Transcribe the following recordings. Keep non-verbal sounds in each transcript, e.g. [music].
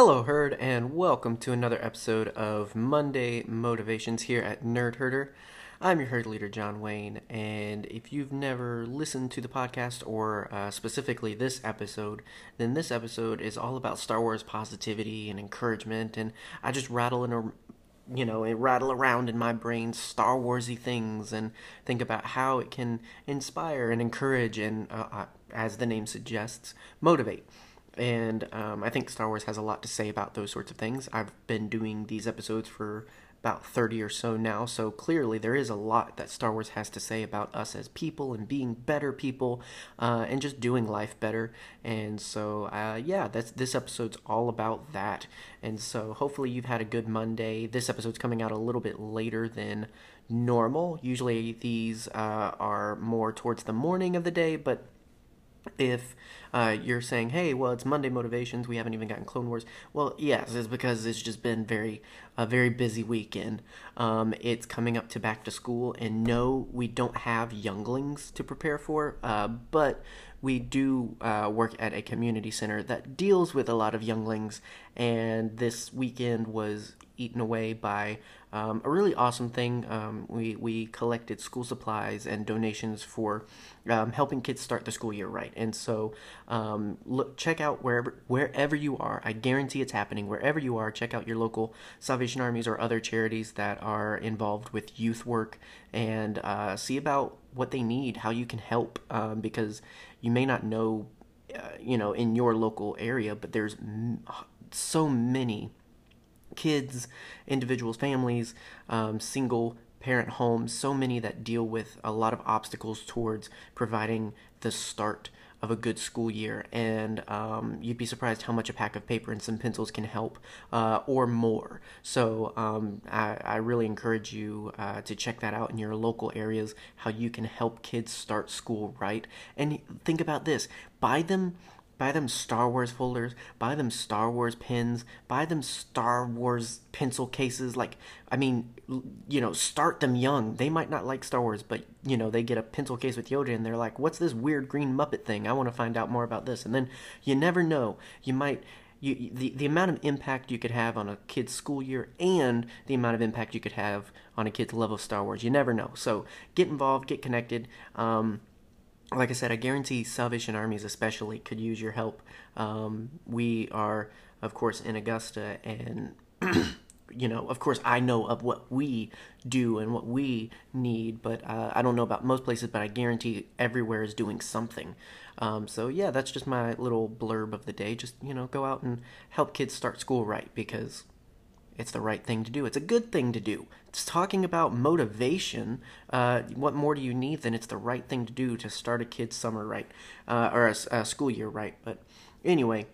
Hello, Herd, and welcome to another episode of Monday Motivations here at Nerd Herder. I'm your herd leader, John Wayne, and if you've never listened to the podcast or uh, specifically this episode, then this episode is all about Star Wars positivity and encouragement, and I just rattle in a you know, rattle around in my brain Star Warsy things and think about how it can inspire and encourage and, uh, uh, as the name suggests, motivate. And um, I think Star Wars has a lot to say about those sorts of things. I've been doing these episodes for about 30 or so now, so clearly there is a lot that Star Wars has to say about us as people and being better people uh, and just doing life better. And so, uh, yeah, that's this episode's all about that. And so, hopefully, you've had a good Monday. This episode's coming out a little bit later than normal. Usually, these uh, are more towards the morning of the day, but if uh, you're saying, hey, well, it's Monday motivations, we haven't even gotten Clone Wars. Well, yes, it's because it's just been very a very busy weekend. Um, it's coming up to back to school, and no, we don't have younglings to prepare for, uh, but we do uh, work at a community center that deals with a lot of younglings, and this weekend was eaten away by um, a really awesome thing. Um, we we collected school supplies and donations for um, helping kids start the school year right. And so, um, look, check out wherever wherever you are. I guarantee it's happening wherever you are. Check out your local Salvation Armies or other charities that are involved with youth work and uh, see about what they need, how you can help, um, because you may not know, uh, you know, in your local area, but there's m- so many kids, individuals, families, um, single parent homes, so many that deal with a lot of obstacles towards providing the start of a good school year. And um, you'd be surprised how much a pack of paper and some pencils can help, uh, or more. So um, I, I, really encourage you uh, to check that out in your local areas, how you can help kids start school right. And think about this buy them buy them Star Wars folders, buy them Star Wars pins, buy them Star Wars pencil cases. Like, I mean, you know, start them young. They might not like Star Wars, but, you know, they get a pencil case with Yoda and they're like, what's this weird green Muppet thing? I want to find out more about this. And then you never know. You might. You, the, the amount of impact you could have on a kid's school year and the amount of impact you could have on a kid's love of Star Wars. You never know. So get involved, get connected. Um, like I said, I guarantee Salvation Armies especially could use your help. Um, we are, of course, in Augusta, and [clears throat] you know, of course, I know of what we do and what we need, but uh, I don't know about most places. But I guarantee everywhere is doing something. Um, so yeah, that's just my little blurb of the day. Just you know, go out and help kids start school right because it's the right thing to do. It's a good thing to do. It's talking about motivation. Uh, what more do you need than it's the right thing to do to start a kid's summer right, uh, or a, a school year right? But anyway,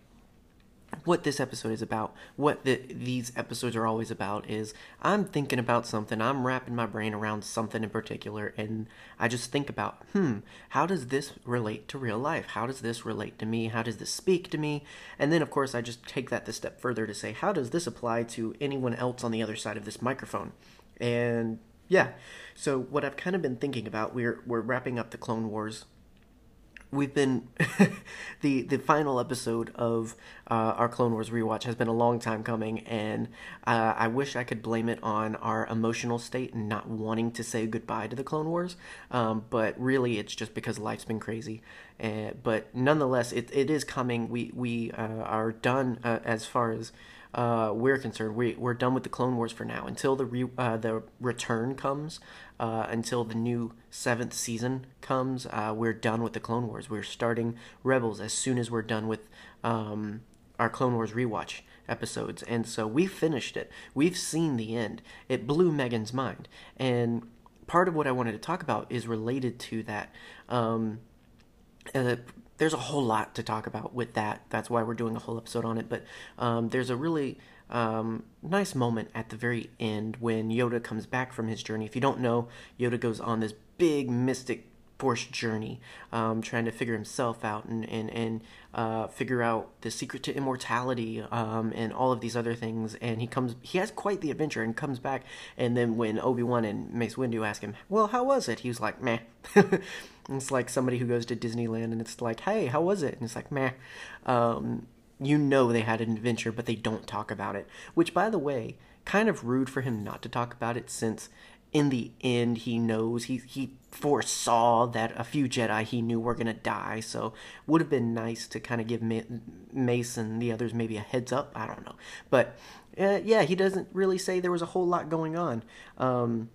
what this episode is about, what the, these episodes are always about, is I'm thinking about something, I'm wrapping my brain around something in particular, and I just think about, hmm, how does this relate to real life? How does this relate to me? How does this speak to me? And then, of course, I just take that the step further to say, how does this apply to anyone else on the other side of this microphone? And yeah, so what I've kind of been thinking about, we're we're wrapping up the Clone Wars we've been [laughs] the the final episode of uh, our Clone Wars rewatch has been a long time coming, and uh, I wish I could blame it on our emotional state and not wanting to say goodbye to the Clone Wars. Um, but really, it's just because life's been crazy. Uh, but nonetheless, it it is coming. We we uh, are done uh, as far as uh, we're concerned, we, we're done with the Clone Wars for now. Until the re, uh, the return comes, uh, until the new seventh season comes, uh, we're done with the Clone Wars. We're starting Rebels as soon as we're done with um, our Clone Wars rewatch episodes. And so we finished it. We've seen the end. It blew Megan's mind. And part of what I wanted to talk about is related to that. Um, uh, there's a whole lot to talk about with that. That's why we're doing a whole episode on it. But um, there's a really um, nice moment at the very end when Yoda comes back from his journey. If you don't know, Yoda goes on this big mystic Force journey, um, trying to figure himself out and and and uh, figure out the secret to immortality um, and all of these other things. And he comes, he has quite the adventure and comes back. And then when Obi Wan and Mace Windu ask him, "Well, how was it?" He was like, "Meh." [laughs] it's like somebody who goes to Disneyland and it's like, "Hey, how was it?" And it's like, "Meh." Um, you know they had an adventure, but they don't talk about it. Which, by the way, kind of rude for him not to talk about it since in the end he knows he he foresaw that a few Jedi he knew were gonna die. So would have been nice to kind of give Mace and the others maybe a heads up. I don't know, but uh, yeah, he doesn't really say there was a whole lot going on. Um,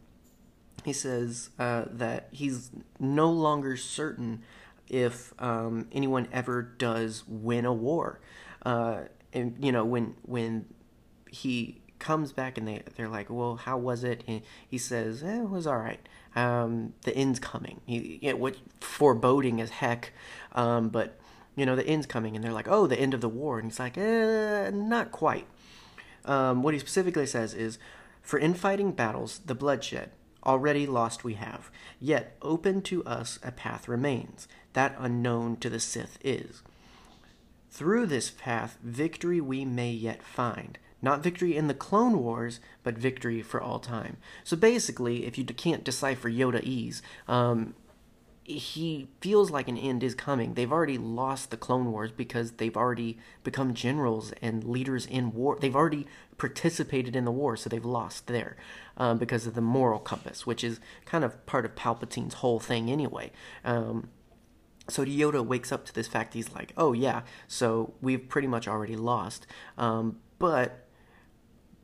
he says uh, that he's no longer certain if um, anyone ever does win a war. Uh, and you know when when he comes back and they they're like, well, how was it? He says, eh, it was all right. Um, the end's coming. He you know, what foreboding as heck, um, but you know the end's coming, and they're like, oh, the end of the war, and he's like, eh, not quite. Um, what he specifically says is, for infighting battles, the bloodshed already lost we have, yet open to us a path remains, that unknown to the Sith is. Through this path, victory we may yet find not victory in the Clone Wars, but victory for all time. So basically, if you can't decipher Yoda um, he feels like an end is coming. They've already lost the Clone Wars because they've already become generals and leaders in war. They've already participated in the war, so they've lost there um, because of the moral compass, which is kind of part of Palpatine's whole thing anyway. Um, so Yoda wakes up to this fact. He's like, "Oh yeah, so we've pretty much already lost." Um, but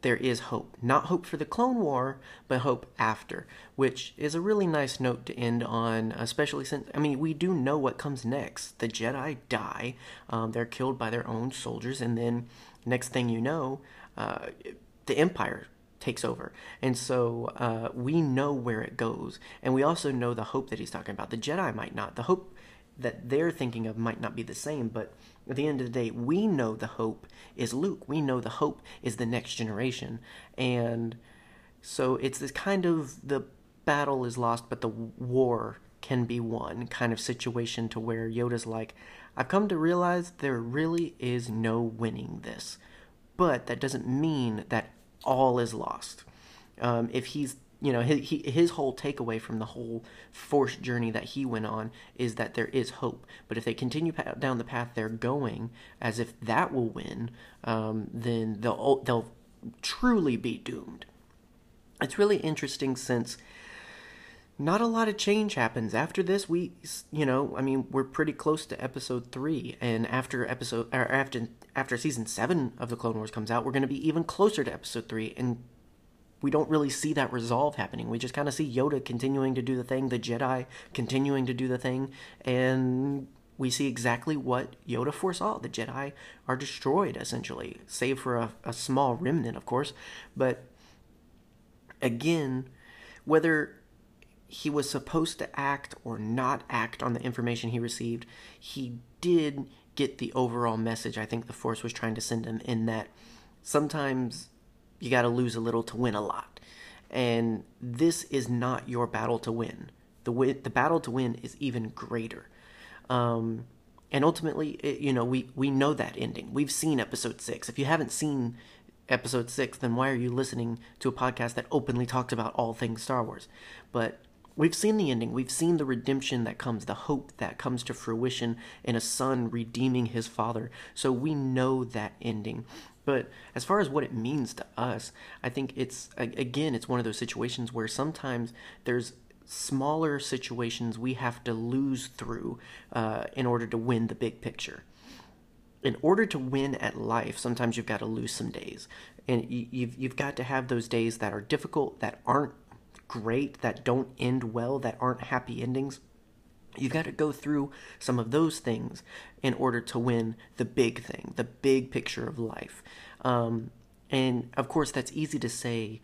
there is hope. Not hope for the Clone War, but hope after, which is a really nice note to end on, especially since, I mean, we do know what comes next. The Jedi die, um, they're killed by their own soldiers, and then next thing you know, uh, the Empire takes over. And so uh, we know where it goes. And we also know the hope that he's talking about. The Jedi might not. The hope that they're thinking of might not be the same, but at the end of the day, we know the hope is Luke. We know the hope is the next generation. And so it's this kind of the battle is lost, but the war can be won kind of situation to where Yoda's like, I've come to realize there really is no winning this. But that doesn't mean that all is lost. Um, if he's you know his, his whole takeaway from the whole Force journey that he went on is that there is hope. But if they continue down the path they're going as if that will win um, then they'll they'll truly be doomed. It's really interesting since not a lot of change happens. After this we you know i mean we're pretty close to episode 3 and after episode or after after season 7 of the clone wars comes out we're going to be even closer to episode 3 and we don't really see that resolve happening. We just kind of see Yoda continuing to do the thing, the Jedi continuing to do the thing, and we see exactly what Yoda foresaw. The Jedi are destroyed, essentially, save for a, a small remnant, of course. But again, whether he was supposed to act or not act on the information he received, he did get the overall message I think the Force was trying to send him in that sometimes you got to lose a little to win a lot. And this is not your battle to win. The the battle to win is even greater. Um, and ultimately, it, you know, we we know that ending. We've seen episode six. If you haven't seen episode six, then why are you listening to a podcast that openly talks about all things Star Wars? But we've seen the ending. We've seen the redemption that comes, the hope that comes to fruition in a son redeeming his father. So we know that ending. But as far as what it means to us, I think it's again, it's one of those situations where sometimes there's smaller situations we have to lose through uh, in order to win the big picture. In order to win at life, sometimes you've got to lose some days, and you've you've got to have those days that are difficult, that aren't great, that don't end well, that aren't happy endings. You've got to go through some of those things in order to win the big thing, the big picture of life. Um, and of course, that's easy to say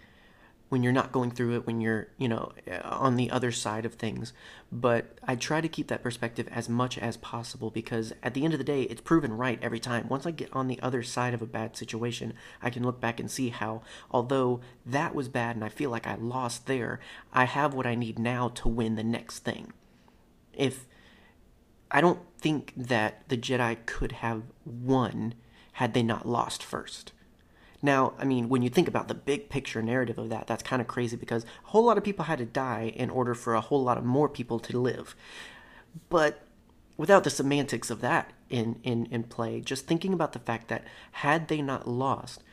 when you're not going through it, when you're, you know, uh, on the other side of things. But I try to keep that perspective as much as possible because at the end of the day, it's proven right every time. Once I get on the other side of a bad situation, I can look back and see how, although that was bad and I feel like I lost there, I have what I need now to win the next thing if I don't think that the Jedi could have won had they not lost first. Now, I mean, when you think about the big picture narrative of that, that's kind of crazy because a whole lot of people had to die in order for a whole lot of more people to live. But without the semantics of that, in, in, in play. Just thinking about the fact that had they not lost,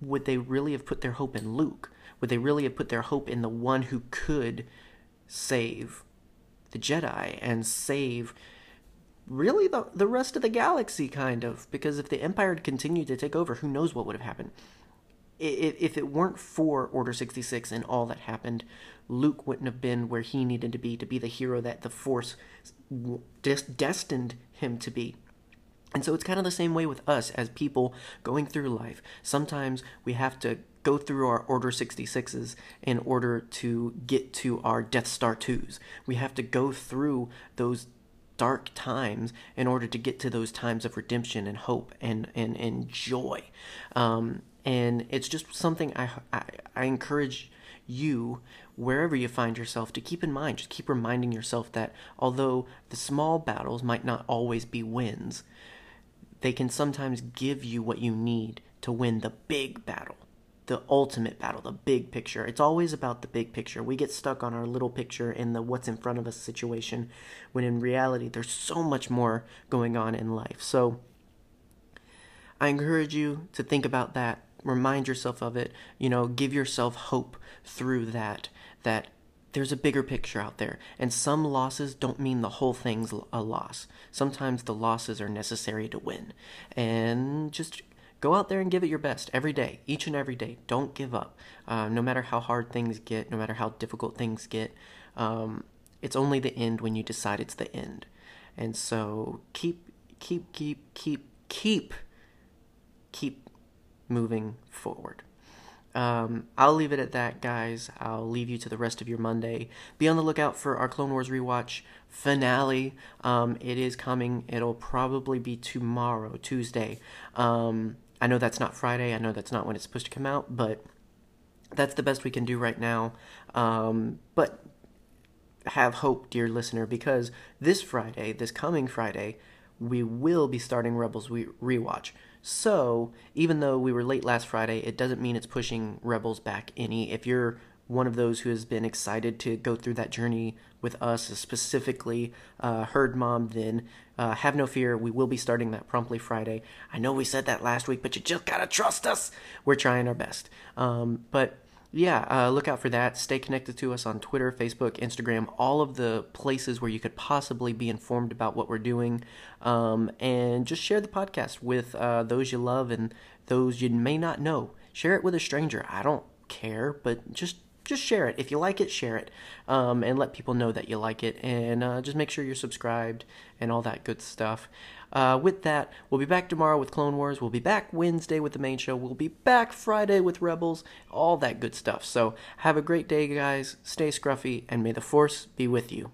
would they really have put their hope in Luke? Would they really have put their hope in the one who could save the Jedi and save really the, the rest of the galaxy, kind of? Because if the Empire had continued to take over, who knows what would have happened? If it weren't for Order 66 and all that happened, Luke wouldn't have been where he needed to be to be the hero that the Force destined him to be. And so it's kind of the same way with us as people going through life. Sometimes we have to go through our Order 66s in order to get to our Death Star 2s. We have to go through those dark times in order to get to those times of redemption and hope and, and, and joy. Um, and it's just something I, I, I encourage you wherever you find yourself to keep in mind just keep reminding yourself that although the small battles might not always be wins they can sometimes give you what you need to win the big battle, the ultimate battle, the big picture. It's always about the big picture. We get stuck on our little picture in the what's in front of us situation when in reality there's so much more going on in life. So I encourage you to think about that, remind yourself of it, you know, give yourself hope through that that there's a bigger picture out there, and some losses don't mean the whole thing's a loss. Sometimes the losses are necessary to win. And just go out there and give it your best every day, each and every day. Don't give up. Uh, no matter how hard things get, no matter how difficult things get, um, it's only the end when you decide it's the end. And so keep, keep, keep, keep, keep, keep moving forward. Um, I'll leave it at that, guys. I'll leave you to the rest of your Monday. Be on the lookout for our Clone Wars rewatch finale. Um, it is coming. It'll probably be tomorrow, Tuesday. Um, I know that's not Friday. I know that's not when it's supposed to come out, but that's the best we can do right now. Um, but have hope, dear listener, because this Friday, this coming Friday, we will be starting Rebels re- rewatch. So, even though we were late last Friday, it doesn't mean it's pushing Rebels back any. If you're one of those who has been excited to go through that journey with us, specifically uh, Herd Mom, then uh, have no fear. We will be starting that promptly Friday. I know we said that last week, but you just gotta trust us. We're trying our best. Um, but yeah, uh, look out for that. Stay connected to us on Twitter, Facebook, Instagram, all of the places where you could possibly be informed about what we're doing. Um, and just share the podcast with uh, those you love and those you may not know. Share it with a stranger. I don't care, but just just share it. If you like it, share it, um, and let people know that you like it. And uh, just make sure you're subscribed and all that good stuff. Uh, with that, we'll be back tomorrow with Clone Wars. We'll be back Wednesday with the main show. We'll be back Friday with Rebels. All that good stuff. So have a great day, guys. Stay scruffy, and may the Force be with you.